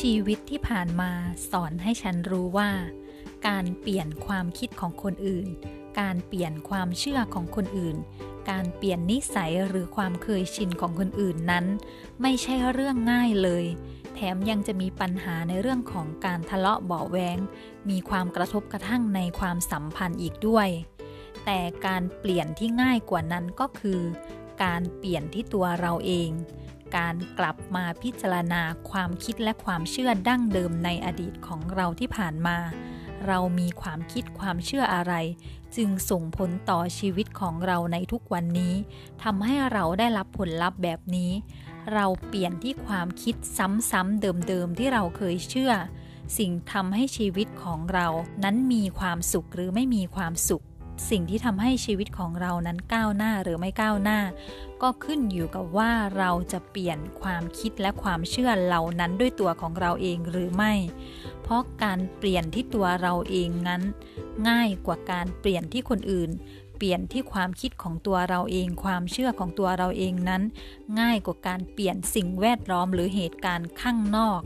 ชีวิตที่ผ่านมาสอนให้ฉันรู้ว่า การเปลี่ยนความคิดของคนอื่น การเปลี่ยนความเชื่อของคนอื่น การเปลี่ยนนิสัยหรือความเคยชินของคนอื่นนั้น ไม่ใช่เรื่องง่ายเลย แถมยังจะมีปัญหาในเรื่องของการทะเลาะเบาแวงมีความกระทบกระทั่งในความสัมพันธ์อีกด้วย แต่การเปลี่ยนที่ง่ายกว่านั้นก็คือ การเปลี่ยนที่ตัวเราเอง การกลับมาพิจารณาความคิดและความเชื่อดั้งเดิมในอดีตของเราที่ผ่านมา เรามีความคิดความเชื่ออะไร จึงส่งผลต่อชีวิตของเราในทุกวันนี้ทำให้เราได้รับผลลัพธ์แบบนี้ เราเปลี่ยนที่ความคิดซ้ำๆเดิมๆที่เราเคยเชื่อ สิ่งทำให้ชีวิตของเรานั้นมีความสุขหรือไม่มีความสุข สิ่งที่ทำให้ชีวิตของเรานั้นก้าวหน้าหรือไม่ก้าวหน้า ก็ขึ้นอยู่กับว่าเราจะเปลี่ยนความคิดและความเชื่อเหล่านั้นด้วยตัวของเราเองหรือไม่ เพราะการเปลี่ยนที่ตัวเราเองนั้น ง่ายกว่าการเปลี่ยนที่คนอื่น เปลี่ยนที่ความคิดของตัวเราเอง ความเชื่อของตัวเราเองนั้น ง่ายกว่าการเปลี่ยนสิ่งแวดล้อมหรือเหตุการณ์ข้างนอก